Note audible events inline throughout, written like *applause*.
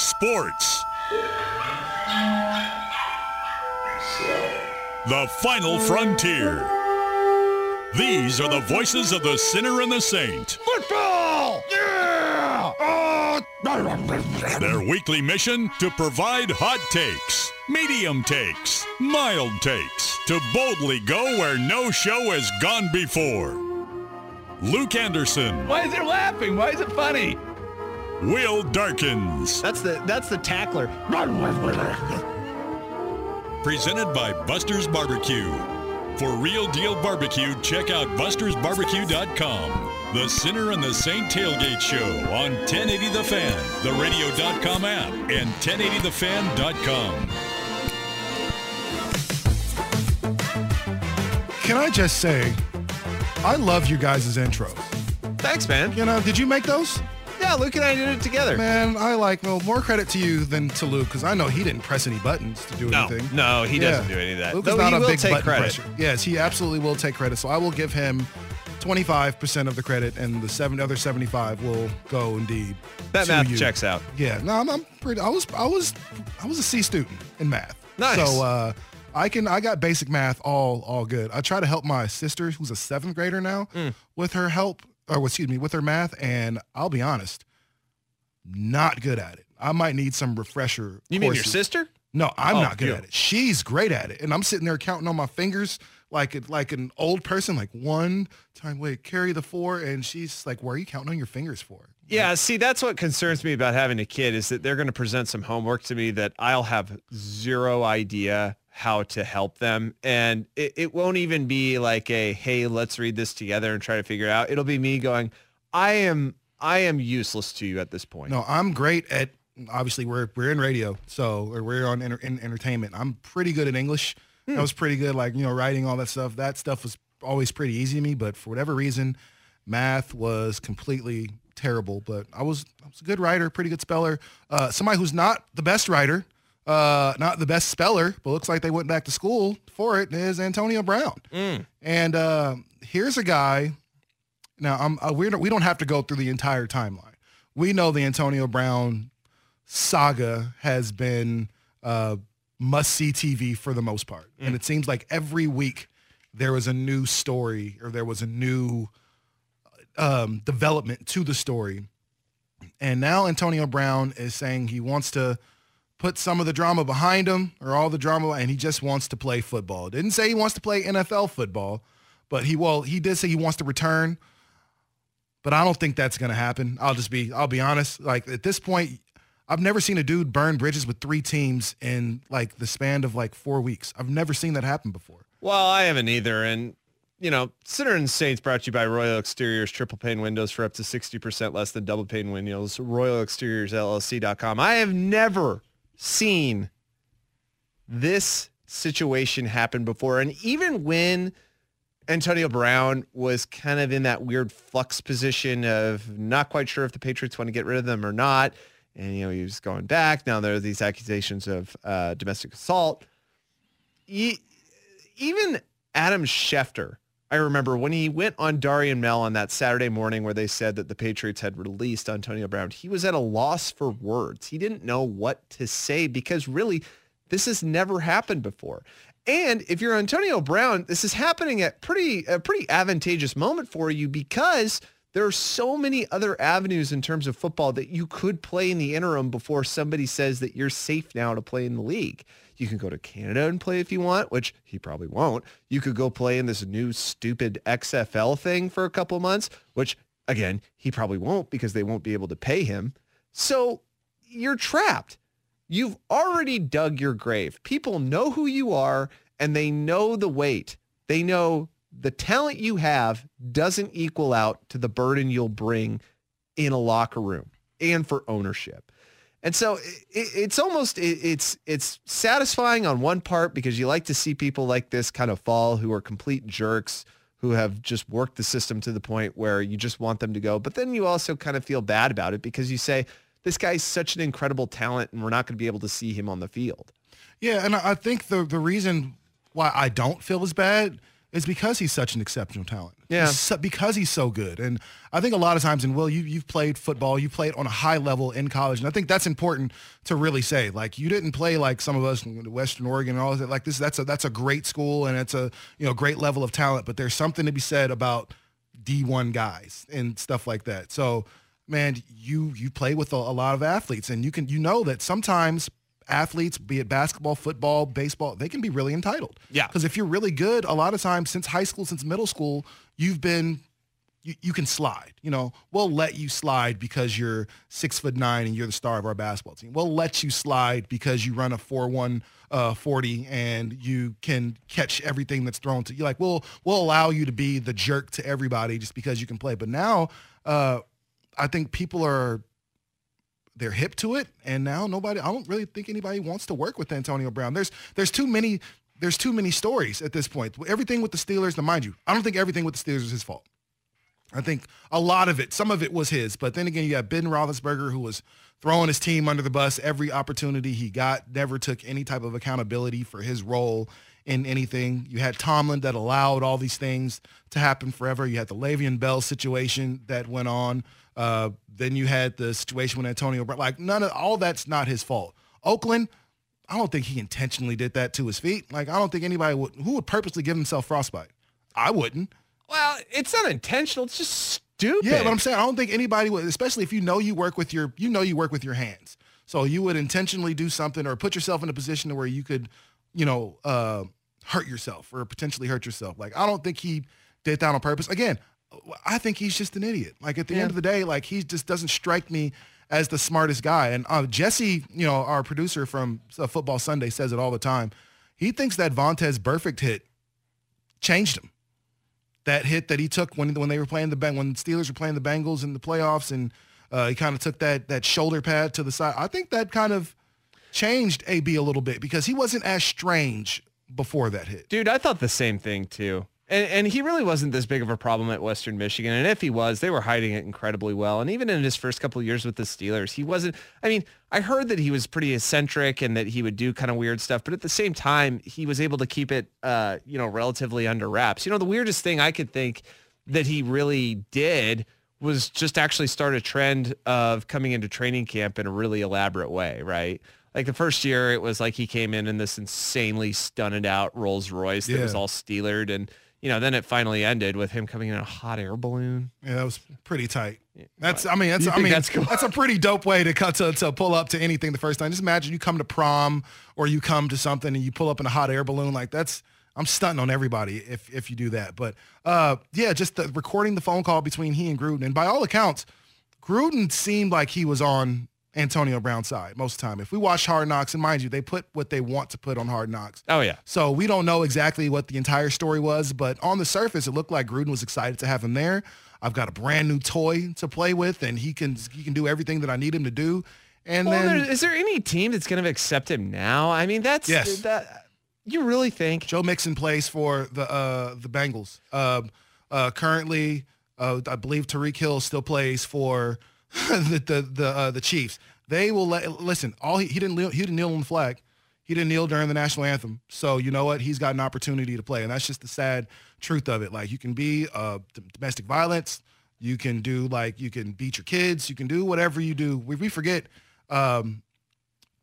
Sports. The final frontier. These are the voices of the sinner and the saint. Football! Yeah! Oh! Their weekly mission to provide hot takes, medium takes, mild takes, to boldly go where no show has gone before. Luke Anderson, Why is it laughing? Why is it funny? Will Darkins, That's the that's the tackler. *laughs* presented by Buster's Barbecue. For real deal barbecue, check out bustersbarbecue.com. The Sinner and the Saint Tailgate Show on 1080 The Fan, the radio.com app, and 1080thefan.com. Can I just say, I love you guys' intros. Thanks, man. You know, did you make those? Yeah, Luke and I did it together. Man, I like, well, more credit to you than to Luke because I know he didn't press any buttons to do No, anything. no, he Yeah. doesn't do any of that. Luke Though is not he a will big take button credit. presser. Yes, he absolutely will take credit. So I will give him 25% of the credit and the seven other 75 will go indeed. That math you. checks out. Yeah, no, I'm, I'm pretty. I was, I was, I was a C student in math. Nice. So uh, I can, I got basic math all, all good. I try to help my sister, who's a seventh grader now, Mm. with her help, or excuse me, with her math. And I'll be honest, not good at it. I might need some refresher. You mean your sister? No, I'm Oh, not good at it. She's great at it, and I'm sitting there counting on my fingers like like an old person, like one time. Wait, carry the four, and she's like, "Where are you counting on your fingers for?" Yeah, see, that's what concerns me about having a kid is that they're going to present some homework to me that I'll have zero idea how to help them. And it, it won't even be like a, hey, let's read this together and try to figure it out. It'll be me going, I am, I am useless to you at this point. No, I'm great at. Obviously, we're we're in radio, so or we're on enter, in entertainment. I'm pretty good at English. Hmm. I was pretty good, like you know, writing all that stuff. That stuff was always pretty easy to me. But for whatever reason, math was completely terrible. But I was I was a good writer, pretty good speller. Uh, somebody who's not the best writer, uh, not the best speller, but looks like they went back to school for it is Antonio Brown. And uh, here's a guy. Now, I'm, uh, we don't have to go through the entire timeline. We know the Antonio Brown saga has been uh, must-see TV for the most part. And it seems like every week there was a new story or there was a new um, development to the story. And now Antonio Brown is saying he wants to put some of the drama behind him or all the drama and he just wants to play football. Didn't say he wants to play NFL football, but he well, he did say he wants to return. But I don't think that's going to happen. I'll just be I'll be honest, like at this point I've never seen a dude burn bridges with three teams in like the span of like 4 weeks. I've never seen that happen before. Well, I haven't either. And, you know, Sinner and Saints brought to you by Royal Exteriors, triple pane windows for up to 60% less than double pane windows. RoyalExteriorsLLC.com. I have never seen this situation happen before. And even when Antonio Brown was kind of in that weird flux position of not quite sure if the Patriots want to get rid of them or not. And, you know, he was going back. Now there are these accusations of uh, domestic assault. He, even Adam Schefter, I remember when he went on Darian Mel on that Saturday morning where they said that the Patriots had released Antonio Brown, he was at a loss for words. He didn't know what to say because really this has never happened before. And if you're Antonio Brown, this is happening at pretty a pretty advantageous moment for you because there are so many other avenues in terms of football that you could play in the interim before somebody says that you're safe now to play in the league. You can go to Canada and play if you want, which he probably won't. You could go play in this new stupid XFL thing for a couple months, which again, he probably won't because they won't be able to pay him. So you're trapped. You've already dug your grave. People know who you are and they know the weight. They know the talent you have doesn't equal out to the burden you'll bring in a locker room. and for ownership. And so it, it's almost it, it's it's satisfying on one part because you like to see people like this kind of fall who are complete jerks who have just worked the system to the point where you just want them to go. But then you also kind of feel bad about it because you say this guy's such an incredible talent and we're not going to be able to see him on the field. Yeah, and I I think the the reason why I don't feel as bad is because he's such an exceptional talent. Yeah. So- because he's so good. And I think a lot of times, and Will, you, you've played football, you played on a high level in college. And I think that's important to really say. Like, you didn't play like some of us in Western Oregon and all of that. Like, this, that's a, that's a great school and it's a, you know, great level of talent. But there's something to be said about D1 guys and stuff like that. So, man, you, you play with a, a lot of athletes and you can, you know that sometimes athletes, be it basketball, football, baseball, they can be really entitled. Yeah. Because if you're really good, a lot of times since high school, since middle school, you've been you, you can slide. You know, we'll let you slide because you're six foot nine and you're the star of our basketball team. We'll let you slide because you run a four one uh, forty and you can catch everything that's thrown to you. Like we'll we'll allow you to be the jerk to everybody just because you can play. But now, uh, I think people are they're hip to it, and now nobody. I don't really think anybody wants to work with Antonio Brown. There's there's too many there's too many stories at this point. Everything with the Steelers, now mind you, I don't think everything with the Steelers is his fault. I think a lot of it, some of it was his, but then again, you got Ben Roethlisberger who was throwing his team under the bus every opportunity he got, never took any type of accountability for his role in anything. You had Tomlin that allowed all these things to happen forever. You had the Le'Veon Bell situation that went on. Uh, then you had the situation with Antonio Brown. Like none of all that's not his fault. Oakland, I don't think he intentionally did that to his feet. Like I don't think anybody would who would purposely give himself frostbite. I wouldn't. Well, it's not intentional. It's just stupid. Yeah, but I'm saying I don't think anybody would, especially if you know you work with your, you know you work with your hands. So you would intentionally do something or put yourself in a position to where you could, you know, uh, hurt yourself or potentially hurt yourself. Like I don't think he did that on purpose. Again, I think he's just an idiot. Like at the Yeah. end of the day, like he just doesn't strike me as the smartest guy. And uh, Jesse, you know, our producer from uh, Football Sunday says it all the time. He thinks that Vontaze Burfict hit changed him that hit that he took when when they were playing the Beng- when Steelers were playing the Bengals in the playoffs, and uh, he kind of took that that shoulder pad to the side. I think that kind of changed AB a little bit because he wasn't as strange before that hit. Dude, I thought the same thing too. And, and he really wasn't this big of a problem at Western Michigan. And if he was, they were hiding it incredibly well. And even in his first couple of years with the Steelers, he wasn't. I mean, I heard that he was pretty eccentric and that he would do kind of weird stuff. But at the same time, he was able to keep it, uh, you know, relatively under wraps. You know, the weirdest thing I could think that he really did was just actually start a trend of coming into training camp in a really elaborate way, right? Like the first year, it was like he came in in this insanely stunned out Rolls Royce that was all Steelered, and you know, then it finally ended with him coming in a hot air balloon. Yeah, that was pretty tight. That's I mean that's I mean that's cool? that's a pretty dope way to cut to, to pull up to anything the first time. Just imagine you come to prom or you come to something and you pull up in a hot air balloon like that's I'm stunting on everybody if if you do that. But uh yeah, just the, recording the phone call between he and Gruden and by all accounts, Gruden seemed like he was on Antonio Brown side most of the time. If we watch Hard Knocks, and mind you, they put what they want to put on Hard Knocks. Oh yeah, So we don't know exactly what the entire story was, but on the surface, it looked like Gruden was excited to have him there. I've got a brand new toy to play with, and he can he can do everything that I need him to do. And Well, then there, is there any team that's going to accept him now? I mean, that's Yes. That, you really think? Joe Mixon plays for the uh, the Bengals. Uh, uh, currently, uh, I believe Tyreek Hill still plays for *laughs* the the the, uh, the Chiefs. They will let listen. All he, he didn't he didn't kneel on the flag. He didn't kneel during the national anthem. So you know what? He's got an opportunity to play, and that's just the sad truth of it. Like you can be uh, domestic violence. You can do like you can beat your kids. You can do whatever you do. We, we forget. Um,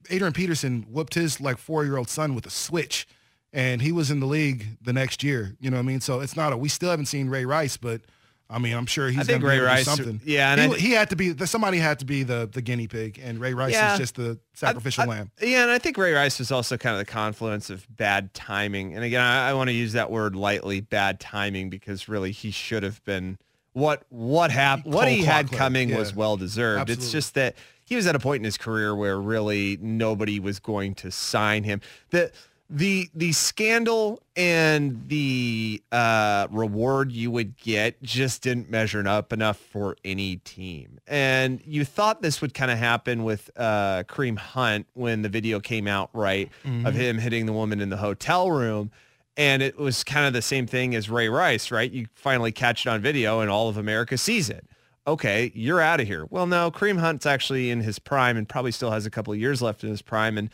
Adrian Peterson whooped his like four year old son with a switch, and he was in the league the next year. You know what I mean? So it's not a. We still haven't seen Ray Rice, but I mean, I'm sure he's I think gonna be Ray able to do Rice- something. yeah, and he, I- he had to be. Somebody had to be the the guinea pig, and Ray Rice Yeah. is just the sacrificial I- lamb. Yeah, and I think Ray Rice was also kind of the confluence of bad timing. And again, I, I want to use that word lightly, bad timing, because really he should have been what what happened, what he had coming yeah. was well deserved. It's just that he was at a point in his career where really nobody was going to sign him. The the the scandal and the uh, reward you would get just didn't measure up enough for any team. And you thought this would kind of happen with uh, Kareem Hunt when the video came out, right, of him hitting the woman in the hotel room. And it was kind of the same thing as Ray Rice, right? You finally catch it on video and all of America sees it. Okay, you're out of here. Well, no, Kareem Hunt's actually in his prime and probably still has a couple of years left in his prime. And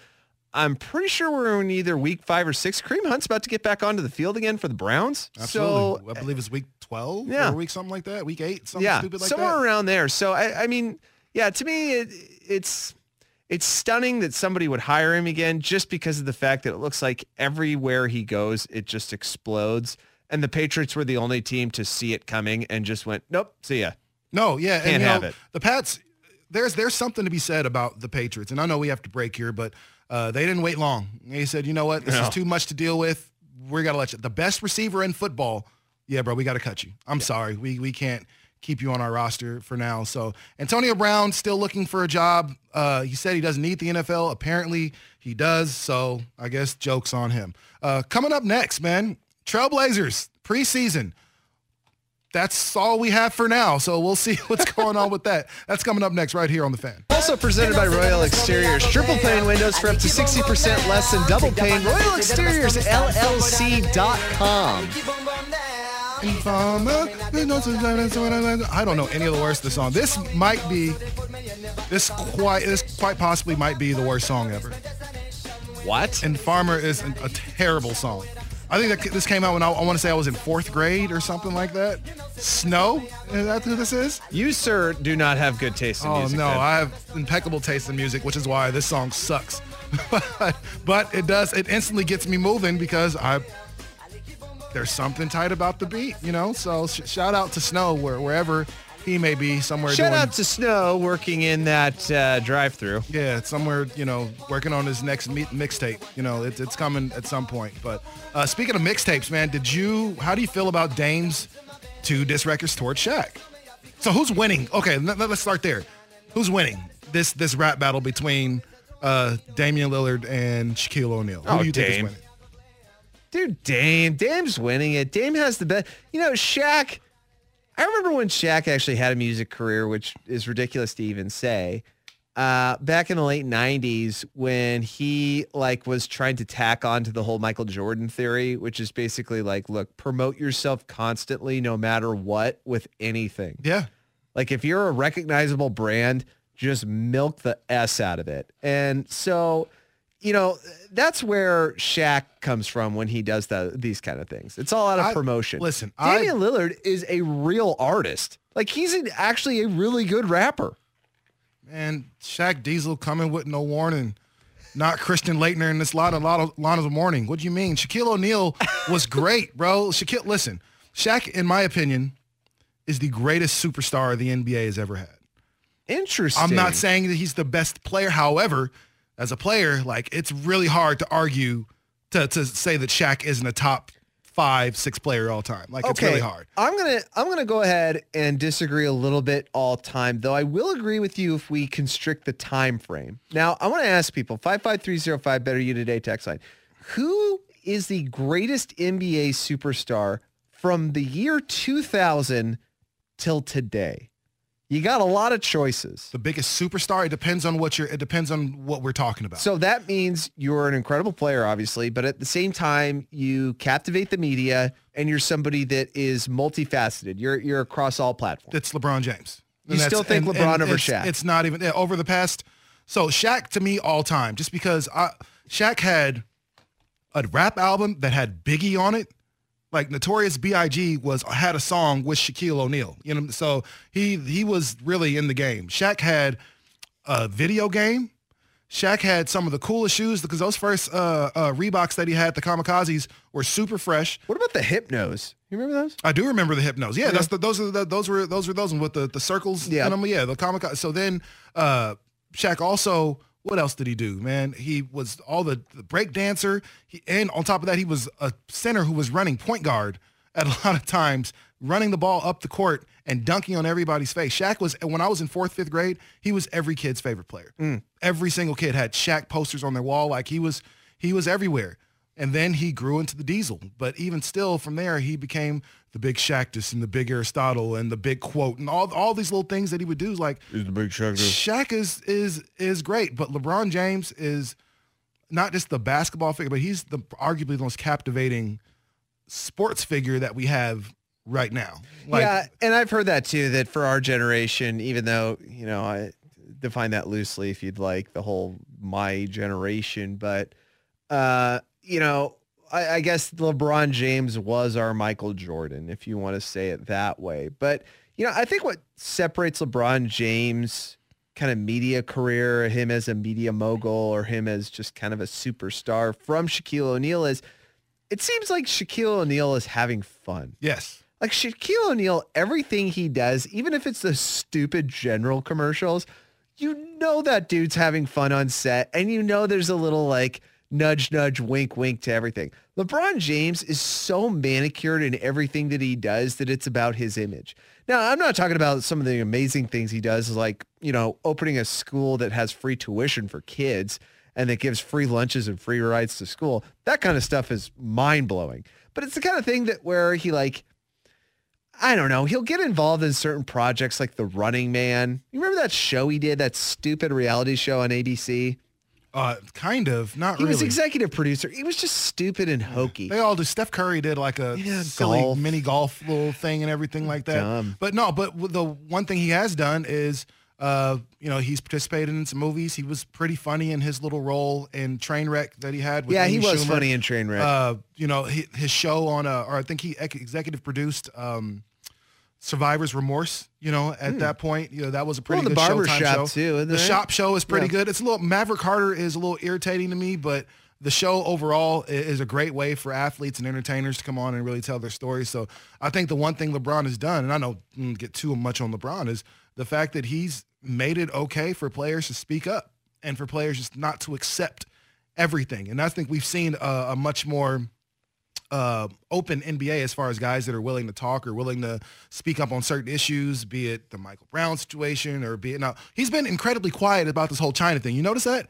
I'm pretty sure we're in either week five or six. Kareem Hunt's about to get back onto the field again for the Browns. Absolutely. So I believe it's week 12 Yeah. or week something like that. Week eight, something yeah, stupid like somewhere that. around there. So I, I mean, yeah, to me, it, it's it's stunning that somebody would hire him again just because of the fact that it looks like everywhere he goes, it just explodes. And the Patriots were the only team to see it coming and just went, nope, see ya. No, yeah, Can't know, have it. the Pats. There's there's something to be said about the Patriots, and I know we have to break here, but uh, they didn't wait long. They said, you know what, this No. is too much to deal with. We got to let you. The best receiver in football, yeah, bro, we got to cut you. I'm sorry, we we can't keep you on our roster for now. So Antonio Brown still looking for a job. Uh, he said he doesn't need the NFL. Apparently he does. So I guess jokes on him. Uh, coming up next, man, Trailblazers preseason that's all we have for now. So we'll see *laughs* what's going on with that. That's coming up next right here on the fan. Also presented by Royal Exteriors. Triple pane windows for up to 60% less than double pane. Royal Exteriors LLC.com. I don't know any of the words of the song. This might be this quite this quite possibly might be the worst song ever. What? And Farmer is a, a terrible song. I think that this came out when I, I want to say I was in fourth grade or something like that. Snow? Is that who this is? You, sir, do not have good taste in Oh music. no, then. I have impeccable taste in music, which is why this song sucks. *laughs* but, but it does. It instantly gets me moving because I there's something tight about the beat, you know. So sh- shout out to Snow where, wherever he may be, somewhere Shout doing, out to Snow working in that uh, drive-through. yeah, somewhere you know working on his next mi- mixtape. You know, it's it's coming at some point. But uh, speaking of mixtapes, man, did you? How do you feel about Dame's two disc records towards Shaq? So who's winning? Okay, let, us start there. Who's winning this this rap battle between uh, Damian Lillard and Shaquille O'Neal? Who Oh, do you think is Dame. winning? Dude, Dame. Dame's winning it. Dame has the best. You know, Shaq. I remember when Shaq actually had a music career, which is ridiculous to even say. Uh, back in the late '90s, when he like was trying to tack on to the whole Michael Jordan theory, which is basically like, look, promote yourself constantly, no matter what, with anything. Yeah, Like if you're a recognizable brand, just milk the S out of it. And so, you know, that's where Shaq comes from when he does the, these kind of things. It's all out of I- promotion. listen, I- Damian Lillard is a real artist. Like he's an, actually a really good rapper. and Shaq Diesel coming with no warning. Not Christian Laettner in this lot of lot of lot of the morning. What do you mean? Shaquille O'Neal was great, bro. Shaquille, listen, Shaq, in my opinion, is the greatest superstar the NBA has ever had. Interesting. I'm not saying that he's the best player. However, as a player, like it's really hard to argue to, to say that Shaq isn't a top five, six player all time. Like it's really hard. I'm gonna I'm gonna go ahead and disagree a little bit all time, though I will agree with you if we constrict the time frame. Now I want to ask people five five three zero five better you today text line. Who is the greatest NBA superstar from the year 2000 till today? You got a lot of choices. The biggest superstar. It depends on what you're. It depends on what we're talking about. So that means you're an incredible player, obviously, but at the same time, you captivate the media and you're somebody that is multifaceted. You're you're across all platforms. it's LeBron James. You still think LeBron over it's, Shaq? It's not even yeah, over the past. So Shaq to me all time, just because I, Shaq had a rap album that had Biggie on it. Like Notorious B.I.G. was had a song with Shaquille O'Neal. You know, so he he was really in the game. Shaq had a video game. Shaq had some of the coolest shoes because those first uh, uh, Reeboks that he had, the Kamikazes, were super fresh. What about the Hypnos? You remember those? I do remember the hypnos. Yeah, that's the, those are the, those were those were those ones with the the circles. Yeah. in them. yeah, the comic. So then, uh, Shaq also. What else did he do, man? He was all the, the break dancer, he, and on top of that, he was a center who was running point guard at a *laughs* lot of times, running the ball up the court and dunking on everybody's face. Shaq was when I was in fourth, fifth grade, he was every kid's favorite player. Mm. Every single kid had Shaq posters on their wall, like he was he was everywhere. And then he grew into the diesel. But even still, from there, he became the big Shactus and the big Aristotle and the big quote and all all these little things that he would do. Like He's the big Shaq. Shaq is is is great, but LeBron James is not just the basketball figure, but he's the arguably the most captivating sports figure that we have right now. Like, yeah, and I've heard that too. That for our generation, even though you know I define that loosely, if you'd like the whole my generation, but uh, you know, I, I guess LeBron James was our Michael Jordan, if you want to say it that way. But you know, I think what separates LeBron James kind of media career, him as a media mogul or him as just kind of a superstar from Shaquille O'Neal is it seems like Shaquille O'Neal is having fun. yes. Like Shaquille O'Neal, everything he does, even if it's the stupid general commercials, you know that dude's having fun on set and you know there's a little like nudge, nudge, wink, wink to everything. LeBron James is so manicured in everything that he does that it's about his image. Now, I'm not talking about some of the amazing things he does, like, you know, opening a school that has free tuition for kids and that gives free lunches and free rides to school. That kind of stuff is mind blowing. But it's the kind of thing that where he like, I don't know. He'll get involved in certain projects like The Running Man. You remember that show he did, that stupid reality show on ABC? Uh, kind of, not really. He really. was executive producer. He was just stupid and hokey. They all do. Steph Curry did like a Yeah, silly golf. mini golf little thing and everything like that. Dumb. But no, but the one thing he has done is, uh, you know, he's participated in some movies. He was pretty funny in his little role in Trainwreck that he had. With Yeah, he Amy was Schumer. funny in Trainwreck. Uh, you know, hi- his show on, uh, or I think he ex- executive produced um, Survivor's Remorse. You know, at that point, you know, that was a pretty. Well, the good Barber Showtime show. too, the? Shop Show is pretty Yeah. good. It's a little Maverick Carter is a little irritating to me, but the show overall is a great way for athletes and entertainers to come on and really tell their stories. So I think the one thing LeBron has done, and I don't mm, get too much on LeBron, is the fact that he's made it okay for players to speak up and for players just not to accept everything. And I think we've seen a, a much more uh, open NBA as far as guys that are willing to talk or willing to speak up on certain issues, be it the Michael Brown situation or be it now. He's been incredibly quiet about this whole China thing. You notice that?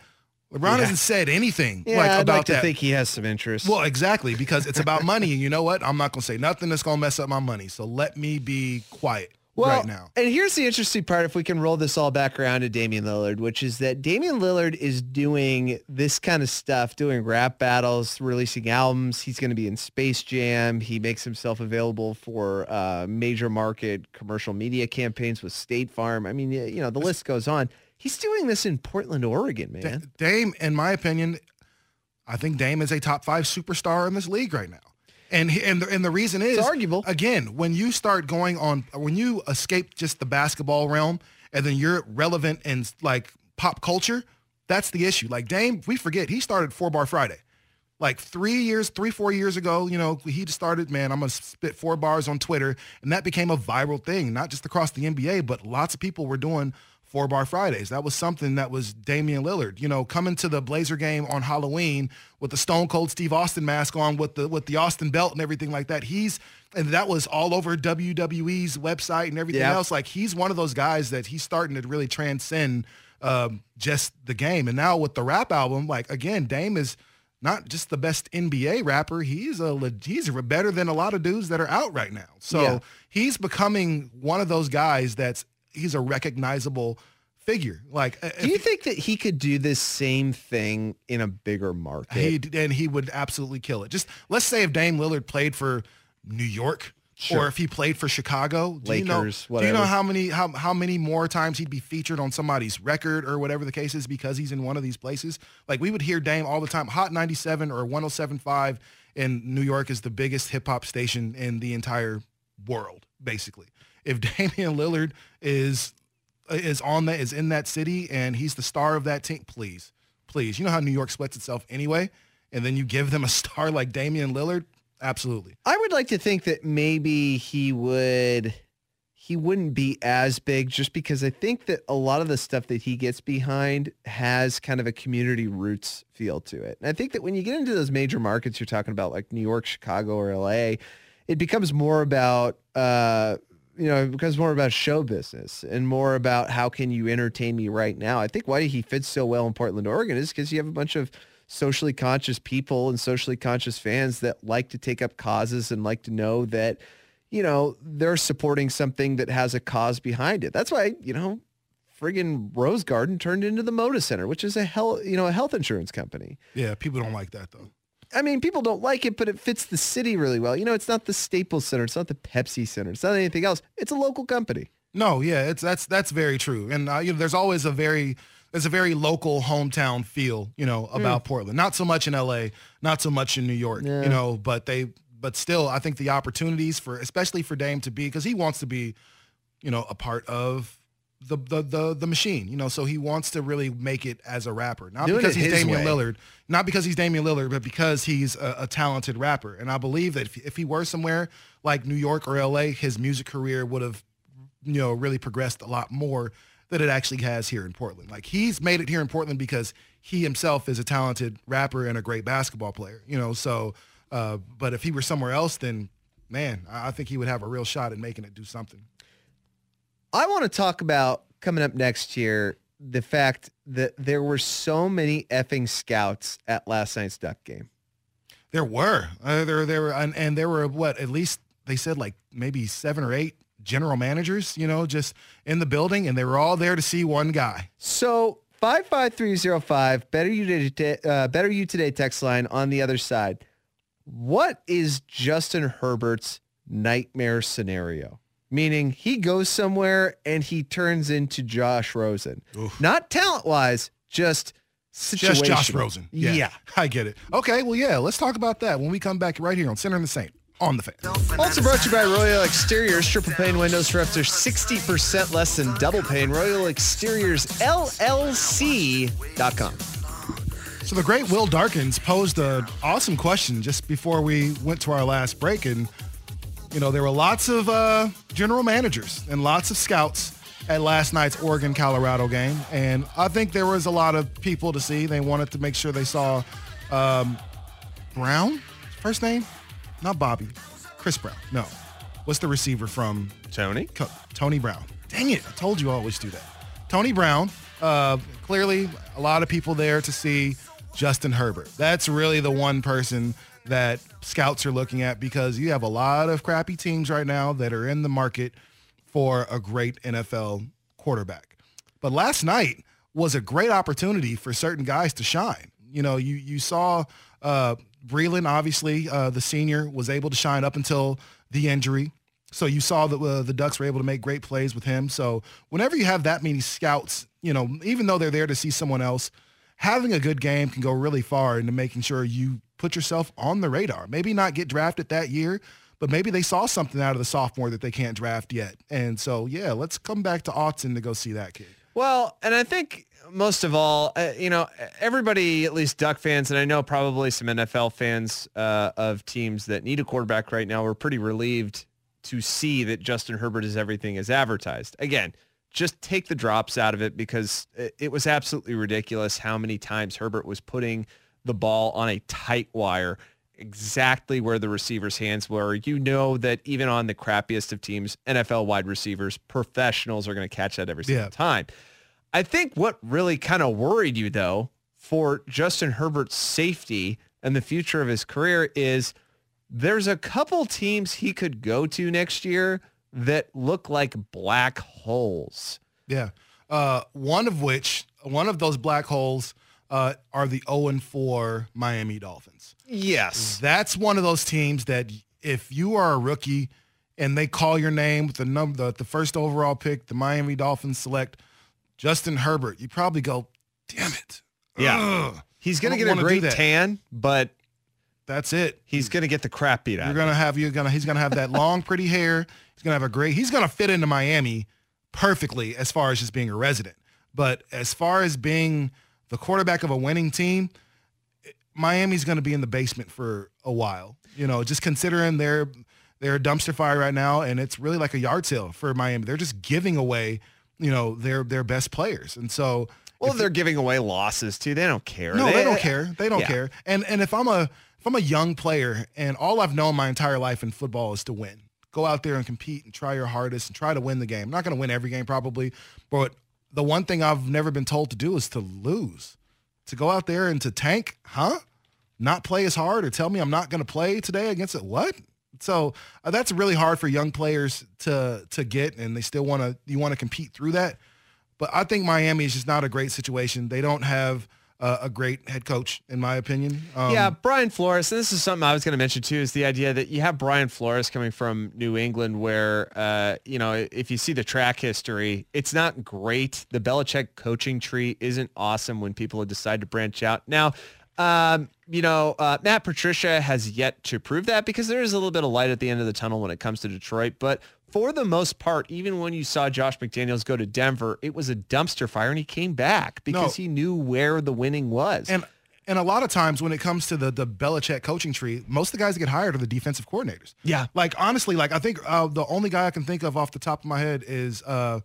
LeBron hasn't said anything yeah, like I'd about like to that. think he has some interest. well, exactly, because it's about *laughs* money. And you know what? I'm not going to say nothing that's going to mess up my money. So let me be quiet Well, right now. And here's the interesting part, if we can roll this all back around to Damian Lillard, which is that Damian Lillard is doing this kind of stuff, doing rap battles, releasing albums. He's going to be in Space Jam. He makes himself available for uh, major market commercial media campaigns with State Farm. I mean, you know, the list goes on. He's doing this in Portland, Oregon, man. Dame, in my opinion, I think Dame is a top five superstar in this league right now. And and the, and the reason is arguable. Again, when you start going on, when you escape just the basketball realm, and then you're relevant in like pop culture, that's the issue. Like Dame, we forget he started Four Bar Friday. Like three years, three, four years ago, you know, he just started, man, I'm going to spit four bars on Twitter. And that became a viral thing, not just across the NBA, but lots of people were doing four bar Fridays. That was something that was Damian Lillard, you know, coming to the Blazer game on Halloween with the Stone Cold Steve Austin mask on with the with the Austin belt and everything like that. He's and that was all over WWE's website and everything Yeah. else. Like he's one of those guys that he's starting to really transcend um, just the game. And now with the rap album, like again, Dame is not just the best NBA rapper. He's a he's better than a lot of dudes that are out right now. So Yeah. he's becoming one of those guys that's he's a recognizable figure. Like uh, Do you think that he could do this same thing in a bigger market? he and he would absolutely kill it. Just let's say if Dame Lillard played for New York or if he played for Chicago, do you know, Lakers, do you know how many how, how many more times he'd be featured on somebody's record or whatever the case is because he's in one of these places? Like we would hear Dame all the time. Hot 97 or 107.5 in New York is the biggest hip hop station in the entire world, basically. If *laughs* Damian Lillard is is on that is in that city and he's the star of that team, please, please. You know how New York sweats itself anyway, and then you give them a *laughs* star like Damian Lillard, absolutely. I would like to think that maybe he would he wouldn't be as big just because I think that a lot of the stuff that he gets behind has kind of a community roots feel to it. And I think that when you get into those major markets you're talking about like New York, Chicago or LA, it becomes more about uh you know, it becomes more about show business and more about how can you entertain me right now. I think why he fits so well in Portland, Oregon is because you have a bunch of socially conscious people and socially conscious fans that like to take up causes and like to know that, you know, they're supporting something that has a cause behind it. That's why, you know, friggin' Rose Garden turned into the Moda Center, which is a hell, you know, a health insurance company. Yeah, people don't like that though. I mean, people don't like it, but it fits the city really well. You know, it's not the Staples Center. It's not the Pepsi Center. It's not anything else. It's a local company. No, yeah, it's that's that's very true. And uh, you know, there's always a very there's a very local hometown feel, you know, about Portland. Not so much in LA, not so much in New York, Yeah. you know, but they but still I think the opportunities for especially for Dame to be cuz he wants to be, you know, a part of the, the the the machine, you know, so he wants to really make it as a rapper, not Doing because he's Damian way. Lillard, not because he's Damian Lillard, but because he's a, a talented rapper. And I believe that if, if he were somewhere like New York or LA, his music career would have you know, really progressed a lot more than it actually has here in Portland. Like he's made it here in Portland because he himself is a talented rapper and a great basketball player, you know, so, uh, but if he were somewhere else, then man, I I think he would have a real shot at making it do something. I want to talk about coming up next year the fact that there were so many effing scouts at last night's Duck game. There were, uh, there, there were, and, and there were what, at least they said like maybe seven or eight general managers, you know, just in the building and they were all there to see one guy. So 55305, better you today, uh, better you today text line on the other side. What is Justin Herbert's nightmare scenario? Meaning he goes somewhere and he turns into Josh Rosen. Not talent wise, just situation. Just Josh Rosen. Yeah. I get it. Okay, well, yeah, let's talk about that when we come back right here on Sinner and the Saint on the fan. Also brought to you by Royal Exteriors. Triple pane windows for up to 60% less than double pane. Royal Exteriors LLC.com. So the great Will Darkins posed an awesome question just before we went to our last break. And, you know, there were lots of uh, general managers and lots of scouts at last night's Oregon-Colorado game. And I think there was a lot of people to see. They wanted to make sure they saw um, Brown, first name? Not Bobby. Chris Brown. No. What's the receiver from Tony? Co- Tony Brown. Dang it. I told you I always do that. Tony Brown. Uh, clearly, a lot of people there to see Justin Herbert. That's really the one person that scouts are looking at because you have a lot of crappy teams right now that are in the market for a great NFL quarterback. But last night was a great opportunity for certain guys to shine. You know, you you saw uh, Breeland, obviously, uh, the senior, was able to shine up until the injury. So you saw that uh, the Ducks were able to make great plays with him. So whenever you have that many scouts, you know, even though they're there to see someone else, having a good game can go really far into making sure you put yourself on the radar. Maybe not get drafted that year, but maybe they saw something out of the sophomore that they can't draft yet. And so, yeah, let's come back to Austin to go see that kid. Well, and I think most of all, uh, you know, everybody, at least Duck fans, and I know probably some NFL fans uh, of teams that need a quarterback right now, were pretty relieved to see that Justin Herbert is everything as advertised. Again, just take the drops out of it because it, was absolutely ridiculous how many times Herbert was putting the ball on a tight wire exactly where the receiver's hands were. You know that even on the crappiest of teams, NFL wide receivers, professionals are going to catch that every single Yeah. time. I think what really kind of worried you though for Justin Herbert's safety and the future of his career is there's a couple teams he could go to next year that look like black holes. Yeah. Uh, one of which, one of those black holes uh, are the 0 and 4 Miami Dolphins. Yes. That's one of those teams that if you are a rookie and they call your name with the number, the, the first overall pick, the Miami Dolphins select Justin Herbert, you probably go, damn it. Yeah. Ugh. He's going to get a great tan, but That's it. he's going to get the crap beat out You're gonna have you're gonna he's gonna have that long pretty hair. He's gonna have a great. He's gonna fit into Miami perfectly as far as just being a resident. But as far as being the quarterback of a winning team, Miami's gonna be in the basement for a while. You know, just considering they're they're a dumpster fire right now, and it's really like a yard sale for Miami. They're just giving away, you know, their their best players, and so. Well, they're giving away losses too. They don't care. no, they, don't care. They don't Yeah. care. And and if I'm a if I'm a young player and all I've known my entire life in football is to win, go out there and compete and try your hardest and try to win the game. I'm not going to win every game probably, but the one thing I've never been told to do is to lose. to go out there and to tank, huh? Not play as hard or tell me I'm not going to play today against it. What? So uh, that's really hard for young players to to get, and they still want to you want to compete through that. But I think Miami is just not a great situation. They don't have uh, a great head coach, in my opinion. Um, yeah, Brian Flores. And this is something I was going to mention too. Is the idea that you have Brian Flores coming from New England, where uh, you know if you see the track history, it's not great. The Belichick coaching tree isn't awesome when people decide to branch out. Now, um, you know, uh, Matt Patricia has yet to prove that because there is a little bit of light at the end of the tunnel when it comes to Detroit. But for the most part, even when you saw Josh McDaniels go to Denver, it was a dumpster fire and he came back because No. he knew where the winning was. And and a lot of times when it comes to the the Belichick coaching tree, most of the guys that get hired are the defensive coordinators. Yeah. Like honestly, like I think uh, the only guy I can think of off the top of my head is uh,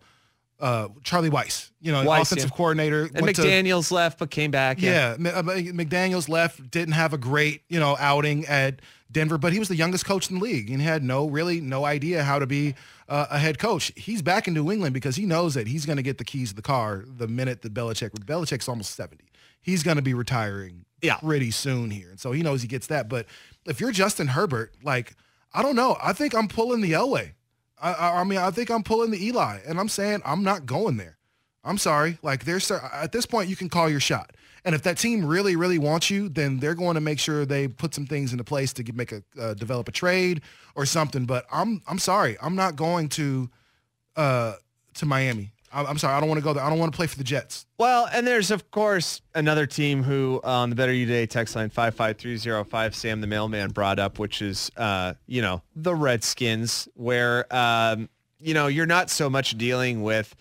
uh, Charlie Weis. You know, Weis, offensive yeah. coordinator. and went to- McDaniels left but came back. yeah, M- uh, McDaniel's left, didn't have a great, you know, outing at Denver, but he was the youngest coach in the league and had no really no idea how to be uh, a head coach. He's back in New England because he knows that he's going to get the keys to the car the minute that Belichick. Belichick's almost seventy. He's going to be retiring Yeah. pretty soon here, and so he knows he gets that. But if you're Justin Herbert, like I don't know, I think I'm pulling the Elway. I, I, I mean, I think I'm pulling the Eli, and I'm saying I'm not going there. I'm sorry. Like there's at this point you can call your shot. And if that team really, really wants you, then they're going to make sure they put some things into place to make a uh, develop a trade or something. But I'm I'm sorry, I'm not going to uh, to Miami. I'm, sorry, I don't want to go there. I don't want to play for the Jets. Well, and there's of course another team who on the Better You Today text line five five three zero five Sam the mailman brought up, which is uh, you know the Redskins, where um, you know you're not so much dealing with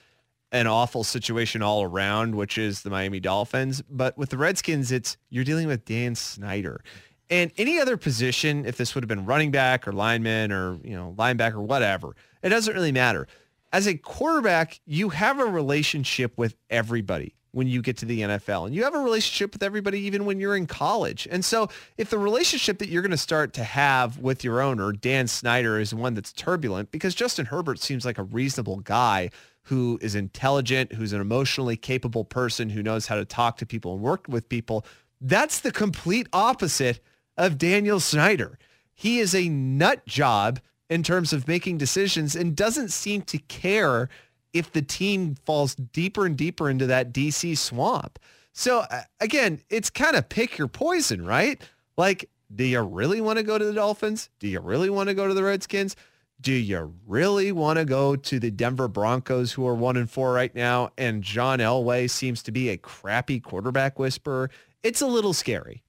an awful situation all around, which is the Miami Dolphins, but with the Redskins, it's you're dealing with Dan Snyder. And any other position, if this would have been running back or lineman or you know linebacker, whatever, it doesn't really matter as a quarterback, you have a relationship with everybody when you get to the NFL and you have a relationship with everybody even when you're in college. And so if the relationship that you're going to start to have with your owner, Dan Snyder, is one that's turbulent because Justin Herbert seems like a reasonable guy who is intelligent, who's an emotionally capable person, who knows how to talk to people and work with people. That's the complete opposite of Daniel Snyder. He is a nut job in terms of making decisions and doesn't seem to care if the team falls deeper and deeper into that DC swamp. So uh, again, it's kind of pick your poison, right? Like, do you really want to go to the Dolphins? Do you really want to go to the Redskins? Do you really want to go to the Denver Broncos who are one and four right now? And John Elway seems to be a crappy quarterback whisperer. It's a little scary.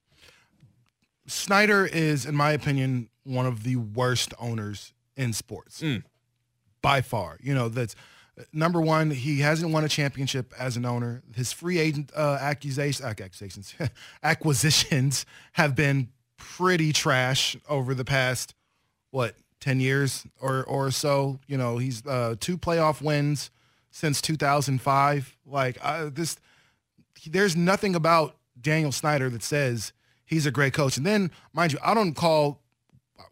Snyder is, in my opinion, one of the worst owners in sports by far. You know, that's number one. He hasn't won a championship as an owner. His free agent uh, accusations, accusations, *laughs* acquisitions have been pretty trash over the past what ten years or or so. You know, he's uh, two playoff wins since 2005. Like I, this, there's nothing about Daniel Snyder that says he's a great coach. And then, mind you, I don't call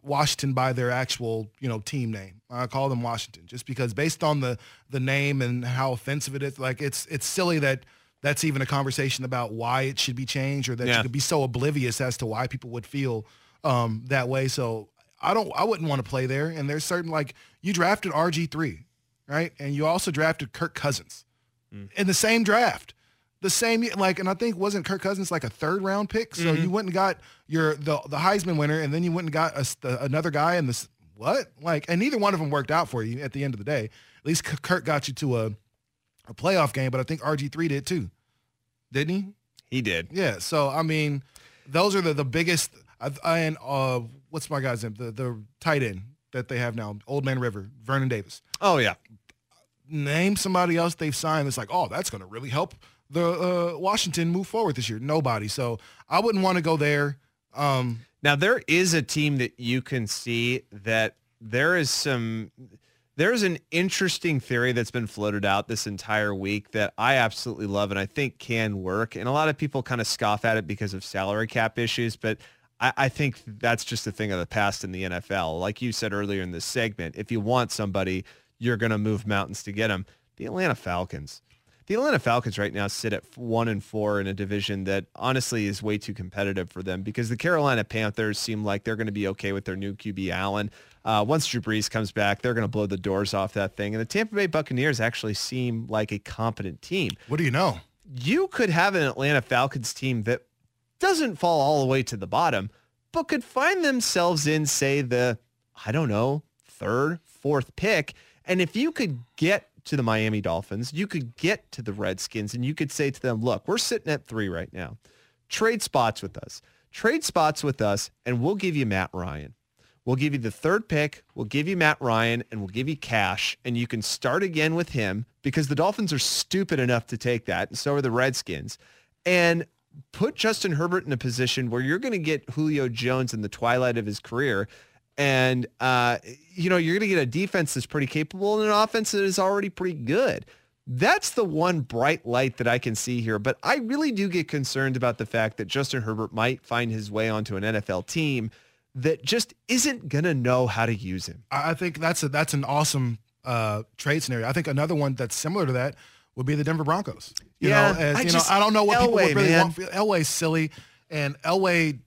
Washington by their actual, you know, team name. I call them Washington just because based on the the name and how offensive it is, like it's it's silly that that's even a conversation about why it should be changed or that Yeah. you could be so oblivious as to why people would feel um, that way. So I don't I wouldn't want to play there. And there's certain like you drafted RG3, right? And you also drafted Kirk Cousins in the same draft. The same like, and I think wasn't Kirk Cousins like a third round pick? So you went and got your the the Heisman winner, and then you went and got a, the, another guy, and this what like, and neither one of them worked out for you at the end of the day. At least K- Kirk got you to a a playoff game, but I think RG three did too, didn't he? He did. Yeah. So I mean, those are the the biggest. I, I- and uh, what's my guy's name? The the tight end that they have now, Old Man River, Vernon Davis Oh yeah. name somebody else they've signed that's like, oh, that's going to really help the uh, Washington move forward this year. Nobody. So I wouldn't want to go there. Um, Now there is a team that you can see that there is some there's an interesting theory that's been floated out this entire week that I absolutely love and I think can work. And a lot of people kind of scoff at it because of salary cap issues, but I, I think that's just a thing of the past in the NFL. Like you said earlier in this segment, if you want somebody, you're going to move mountains to get them. The Atlanta Falcons. The Atlanta Falcons right now sit at one and four in a division that honestly is way too competitive for them because the Carolina Panthers seem like they're going to be okay with their new QB Allen. Uh, once Drew Brees comes back, they're going to blow the doors off that thing. And the Tampa Bay Buccaneers actually seem like a competent team. What do you know? You could have an Atlanta Falcons team that doesn't fall all the way to the bottom, but could find themselves in, say, the, I don't know, third, fourth pick. And if you could get to the Miami Dolphins, you could get to the Redskins and you could say to them, look, we're sitting at three right now. Trade spots with us. Trade spots with us and we'll give you Matt Ryan. We'll give you the third pick. We'll give you Matt Ryan and we'll give you cash and you can start again with him because the Dolphins are stupid enough to take that and so are the Redskins. And put Justin Herbert in a position where you're going to get Julio Jones in the twilight of his career. And, uh, you know, you're going to get a defense that's pretty capable and an offense that is already pretty good. That's the one bright light that I can see here. But I really do get concerned about the fact that Justin Herbert might find his way onto an NFL team that just isn't going to know how to use him. I think that's a that's an awesome uh, trade scenario. I think another one that's similar to that would be the Denver Broncos. You Yeah, know, as, I you just- know, I don't know what people Elway, would really man. want. Elway's silly, and Elway,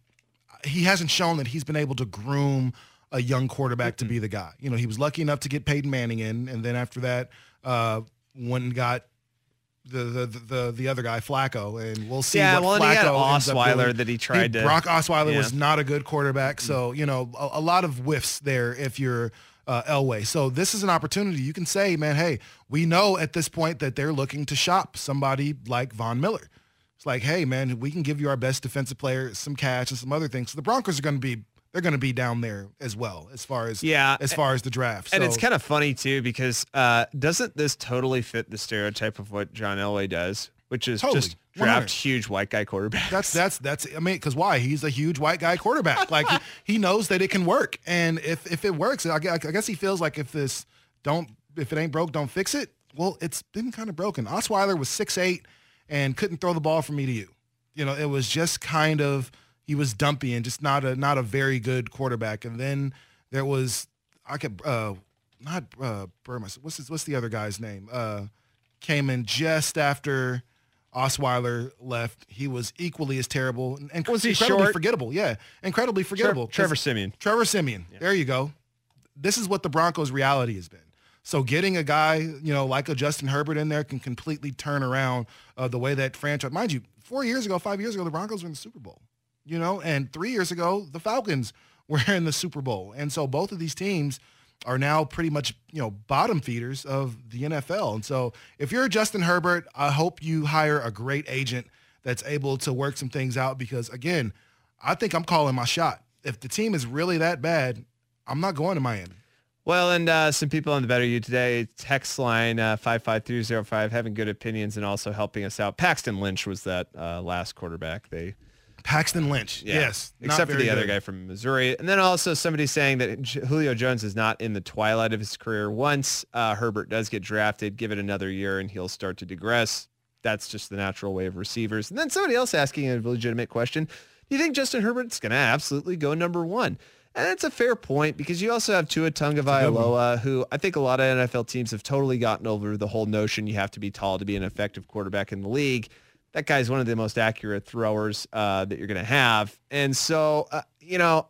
he hasn't shown that he's been able to groom a young quarterback to be the guy. You know, he was lucky enough to get Peyton Manning in, and then after that, uh, and got the the the the other guy Flacco, and we'll see. Yeah, what well, and he had Flacco Osweiler that he tried to- Brock Osweiler Yeah. was not a good quarterback, so you know a, a lot of whiffs there if you're uh, Elway. So this is an opportunity. You can say, man, hey, we know at this point that they're looking to shop somebody like Von Miller. It's like, hey, man, we can give you our best defensive player some cash and some other things. So the Broncos are going to be they're going to be down there as well as far as Yeah, as far as the draft. And So- it's kind of funny too because uh, doesn't this totally fit the stereotype of what John Elway does, which is Totally. just draft 100. huge white guy quarterbacks? That's that's that's I mean because why he's a huge white guy quarterback like he, *laughs* he knows that it can work and if if it works I, gu- I guess he feels like if this don't if it ain't broke don't fix it well it's been kind of broken Osweiler was six eight and couldn't throw the ball from me to you you know it was just kind of he was dumpy and just not a not a very good quarterback and then there was I could uh not uh Burma what's his, what's the other guy's name uh came in just after Osweiler left. He was equally as terrible and, Was incredibly short? forgettable. Yeah, incredibly forgettable. Trevor 'Cause- Simeon. Trevor Siemian. There you go. This is what the Broncos' reality has been. So getting a guy, you know, like a Justin Herbert in there can completely turn around uh, the way that franchise. Mind you, four years ago, five years ago, the Broncos were in the Super Bowl. You know, and three years ago, the Falcons *laughs* were in the Super Bowl. And so both of these teams are now pretty much, you know, bottom feeders of the NFL. And so if you're Justin Herbert, I hope you hire a great agent that's able to work some things out because again, I think I'm calling my shot. If the team is really that bad, I'm not going to Miami. Well, and uh, some people on the Better You Today text line uh, 55305 having good opinions and also helping us out. Paxton Lynch was that uh, last quarterback. They Paxton Lynch. Yeah. Yes. Except for the other guy from Missouri. And then also somebody saying that Julio Jones is not in the twilight of his career. Once uh, Herbert does get drafted, give it another year and he'll start to digress. That's just the natural way of receivers. And then somebody else asking a legitimate question. Do you think Justin Herbert's going to absolutely go number one? And that's a fair point because you also have Tua Tagovailoa, who I think a lot of NFL teams have totally gotten over the whole notion you have to be tall to be an effective quarterback in the league that guy's one of the most accurate throwers uh, that you're going to have. And so, uh, you know,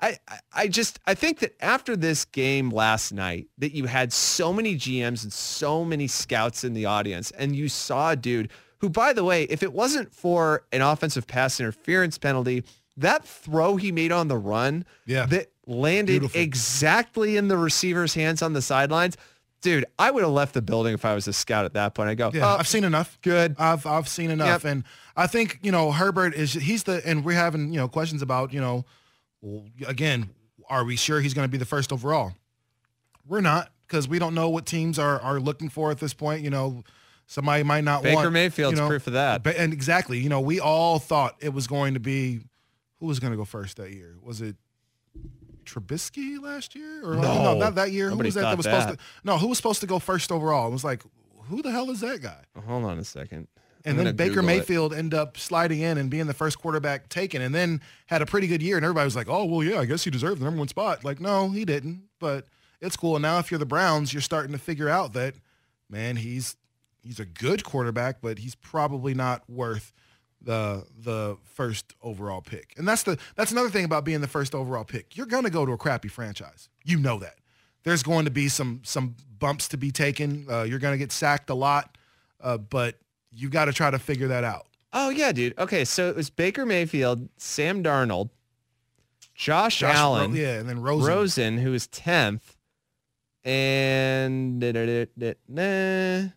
I, I, I just, I think that after this game last night, that you had so many GMs and so many scouts in the audience, and you saw a dude who, by the way, if it wasn't for an offensive pass interference penalty, that throw he made on the run Yeah. that landed Beautiful. exactly in the receiver's hands on the sidelines. Dude, I would have left the building if I was a scout at that point. I go, Yeah, oh, I've seen enough. good. I've I've seen enough, Yep. and I think you know Herbert is he's the and we're having you know questions about you know again are we sure he's going to be the first overall? We're not because we don't know what teams are are looking for at this point. You know, somebody might not Baker want Mayfield's you know, proof of that. And exactly, you know, we all thought it was going to be who was going to go first that year. Was it Trubisky last year or No. not that year? Nobody who was that, that was that. supposed to? No, who was supposed to go first overall? It was like, who the hell is that guy? Hold on a second. And I'm then Baker Google it. Mayfield ended up sliding in and being the first quarterback taken, and then had a pretty good year. And everybody was like, "Oh, well, yeah, I guess he deserved the number one spot." Like, no, he didn't. But it's cool. And now, if you're the Browns, you're starting to figure out that, man, he's he's a good quarterback, but he's probably not worth the the first overall pick. And that's the that's another thing about being the first overall pick. You're gonna go to a crappy franchise. You know that. There's going to be some some bumps to be taken. Uh, you're gonna get sacked a lot, uh, but you got to try to figure that out. Oh yeah, dude. Okay, so it was Baker Mayfield, Sam Darnold, Josh, Josh Allen, Ro- yeah, and then Rosen. Rosen, who was tenth, and nah.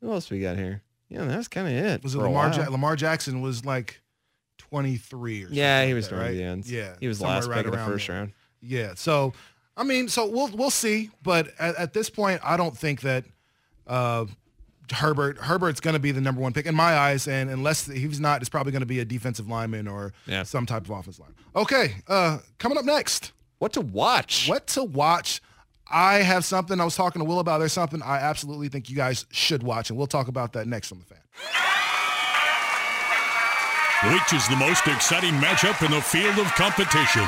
who else we got here? Yeah, that's kind of it. Was it Lamar? Ja- Lamar Jackson was like 23 or Yeah, he like was that, toward right? the end. Yeah, he was last right pick of the first there. round. Yeah. So, I mean, so we'll we'll see, but at, at this point, I don't think that uh, Herbert Herbert's going to be the number one pick in my eyes, and unless he's not, it's probably going to be a defensive lineman or Yeah. some type of offensive line. Okay, uh, coming up next, What to watch? what to watch. I have something I was talking to Will about. There's something I absolutely think you guys should watch, and we'll talk about that next on the fan. Which is the most exciting matchup in the field of competition?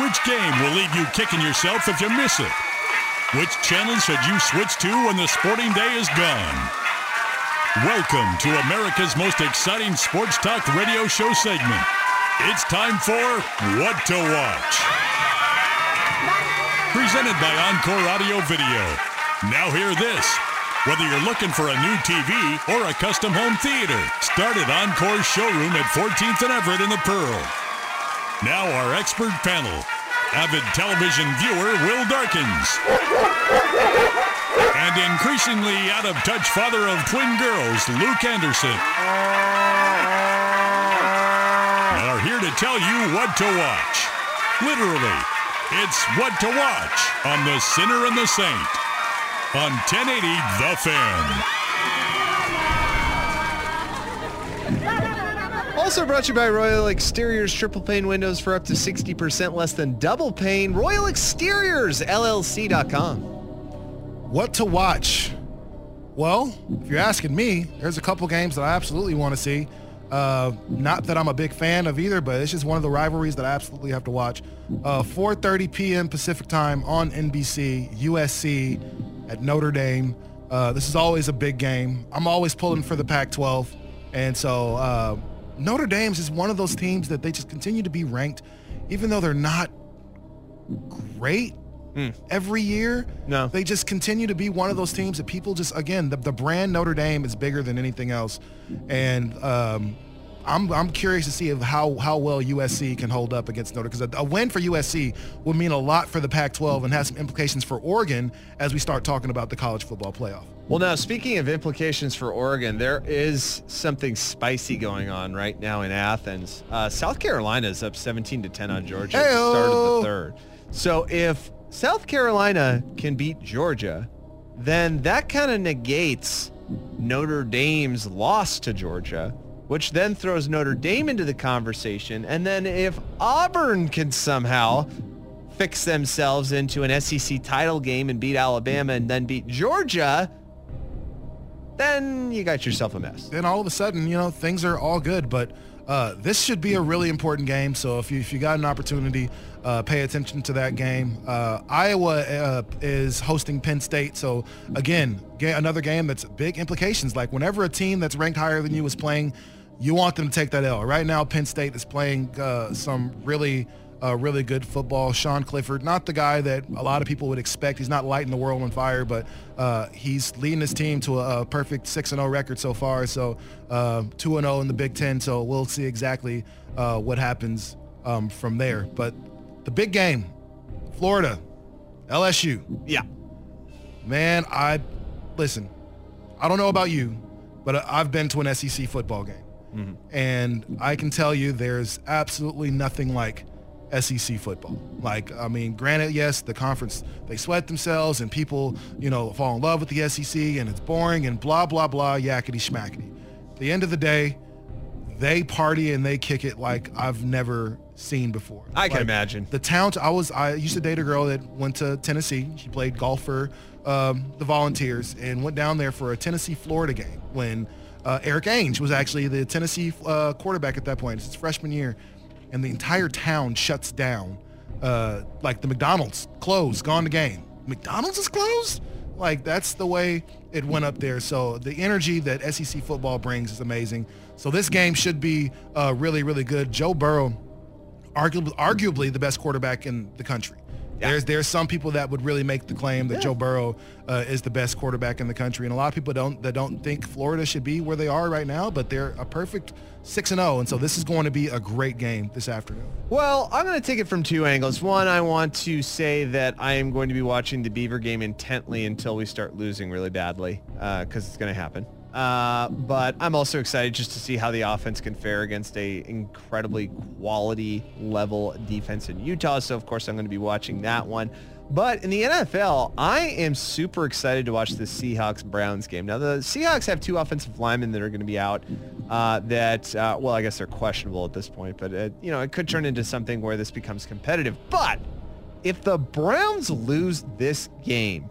Which game will leave you kicking yourself if you miss it? Which channel should you switch to when the sporting day is gone? Welcome to America's most exciting sports talk radio show segment. It's time for What to Watch. Presented by Encore Audio Video. Now hear this. Whether you're looking for a new TV or a custom home theater, start at Encore's showroom at 14th and Everett in the Pearl. Now our expert panel. Avid television viewer Will Darkins. And increasingly out of touch father of twin girls, Luke Anderson. Are here to tell you what to watch. Literally, it's what to watch on The Sinner and the Saint on 1080 The Fan. Also brought to you by Royal Exteriors triple pane windows for up to 60% less than double pane. Royal Exteriors, LLC.com. What to watch? Well, if you're asking me, there's a couple games that I absolutely want to see. Uh, not that I'm a big fan of either, but it's just one of the rivalries that I absolutely have to watch. Uh, 4:30 p.m. Pacific time on NBC, USC at Notre Dame. Uh, this is always a big game. I'm always pulling for the Pac-12, and so uh, Notre Dame's is one of those teams that they just continue to be ranked, even though they're not great every year. No. They just continue to be one of those teams that people just, again, the, the brand Notre Dame is bigger than anything else. And um, I'm, I'm curious to see how, how well USC can hold up against Notre because a, a win for USC would mean a lot for the Pac-12 and has some implications for Oregon as we start talking about the college football playoff. Well, now speaking of implications for Oregon, there is something spicy going on right now in Athens. Uh, South Carolina is up 17 to 10 on Georgia at the start of the third. So if South Carolina can beat Georgia, then that kind of negates Notre Dame's loss to Georgia, which then throws Notre Dame into the conversation. And then if Auburn can somehow fix themselves into an SEC title game and beat Alabama and then beat Georgia, then you got yourself a mess. then all of a sudden, you know, things are all good. But uh, this should be a really important game. So if you, if you got an opportunity, uh, pay attention to that game. Uh, Iowa uh, is hosting Penn State. So again, ga- another game that's big implications. Like whenever a team that's ranked higher than you is playing, you want them to take that L. Right now, Penn State is playing uh, some really uh, really good football. Sean Clifford, not the guy that a lot of people would expect. He's not lighting the world on fire, but uh, he's leading his team to a, a perfect 6-0 record so far. So uh, 2-0 in the Big Ten. So we'll see exactly uh, what happens um, from there. But the big game, Florida, LSU. Yeah. Man, I listen. I don't know about you, but I've been to an SEC football game, and I can tell you there's absolutely nothing like SEC football. Like, I mean, granted, yes, the conference they sweat themselves, and people, you know, fall in love with the SEC, and it's boring, and blah blah blah, yakety schmackety. At the end of the day, they party and they kick it like I've never seen before. I can Like, imagine. the town I was I used to date a girl that went to Tennessee. She played golf for um, the Volunteers and went down there for a Tennessee Florida game when uh, Erik Ainge was actually the Tennessee uh, quarterback at that point. It's his freshman year, and the entire town shuts down. Uh, like the McDonald's closed, gone to game. McDonald's is closed. Like that's the way it went up there. So the energy that SEC football brings is amazing. So this game should be uh, really, really good. Joe Burrow, arguably, arguably the best quarterback in the country. There's there's some people that would really make the claim that Joe Burrow uh, is the best quarterback in the country, and a lot of people don't that don't think Florida should be where they are right now, but they're a perfect six and zero, and so this is going to be a great game this afternoon. Well, I'm going to take it from two angles. One, I want to say that I am going to be watching the Beaver game intently until we start losing really badly, because it's going to happen. Uh, but I'm also excited just to see how the offense can fare against a incredibly quality level defense in Utah. So of course I'm going to be watching that one. But in the NFL, I am super excited to watch the Seahawks Browns game. Now the Seahawks have two offensive linemen that are going to be out. Uh, that uh, well, I guess they're questionable at this point, but it, you know it could turn into something where this becomes competitive. But if the Browns lose this game,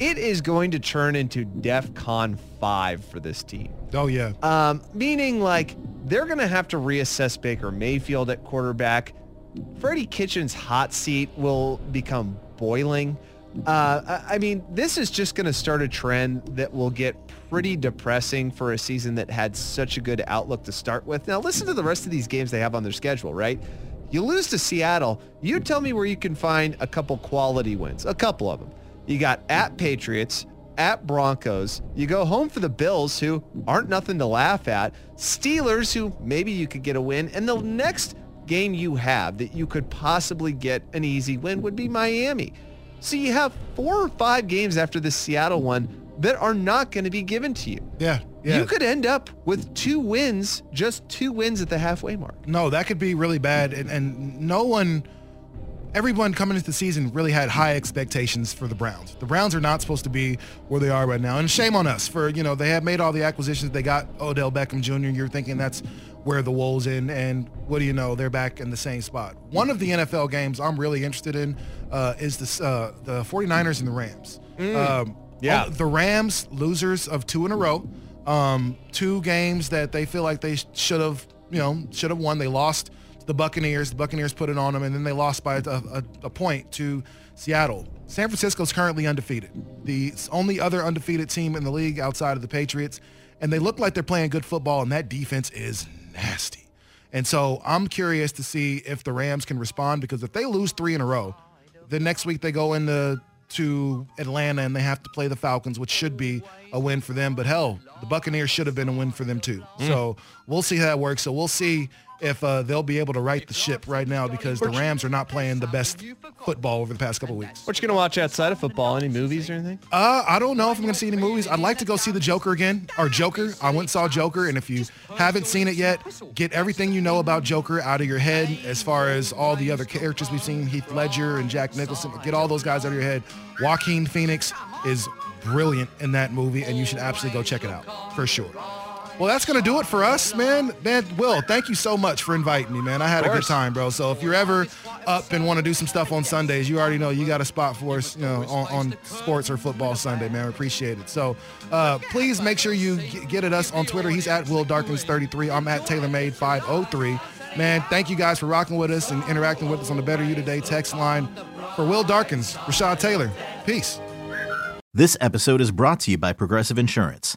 it is going to turn into DEF CON 5 for this team. Oh yeah, Um, meaning like they're going to have to reassess Baker Mayfield at quarterback. Freddie Kitchens' hot seat will become boiling. Uh, I I mean, this is just going to start a trend that will get pretty depressing for a season that had such a good outlook to start with. Now, listen to the rest of these games they have on their schedule, right? You lose to Seattle. You tell me where you can find a couple quality wins, a couple of them. You got at Patriots, at Broncos. You go home for the Bills, who aren't nothing to laugh at. Steelers, who maybe you could get a win. And the next game you have that you could possibly get an easy win would be Miami. So you have four or five games after the Seattle one that are not going to be given to you. yeah, yeah. You could end up with two wins, just two wins at the halfway mark. No, that could be really bad, and, and no one, everyone coming into the season really had high expectations for the Browns. The Browns are not supposed to be where they are right now, and shame on us for you know they have made all the acquisitions. They got Odell Beckham Jr. You're thinking that's where the Wolves in, and what do you know? They're back in the same spot. One of the NFL games I'm really interested in uh, is this uh, the 49ers and the Rams. Um, Yeah. the Rams losers of two in a row. Um, two games that they feel like they should have, you know, should have won. They lost the Buccaneers. The Buccaneers put it on them, and then they lost by a, a, a point to Seattle. San Francisco is currently undefeated. The only other undefeated team in the league outside of the Patriots, and they look like they're playing good football, and that defense is nasty. And so I'm curious to see if the Rams can respond because if they lose three in a row, then next week they go into to Atlanta and they have to play the Falcons, which should be a win for them. But hell, the Buccaneers should have been a win for them too. Mm. So we'll see how that works. So we'll see if uh, they'll be able to right the ship right now because the Rams are not playing the best football over the past couple of weeks. What you gonna watch outside of football? Any movies or anything? Uh, I don't know if I'm going to see any movies. I'd like to go see the Joker again, or Joker. I went and saw Joker, and if you haven't seen it yet, get everything you know about Joker out of your head as far as all the other characters we've seen, Heath Ledger and Jack Nicholson. Get all those guys out of your head. Joaquin Phoenix is brilliant in that movie, and you should absolutely go check it out for sure. Well, that's going to do it for us, man. Man, Will, thank you so much for inviting me, man. I had a good time, bro. So if you're ever up and want to do some stuff on Sundays, you already know you got a spot for us, you know, on, on sports or football Sunday, man. We appreciate it. So uh, please make sure you g- get at us on Twitter. He's at Will Darkins33. I'm at TaylorMade503. Man, thank you guys for rocking with us and interacting with us on the Better You Today text line. For Will Darkins, Rashad Taylor. Peace. This episode is brought to you by Progressive Insurance.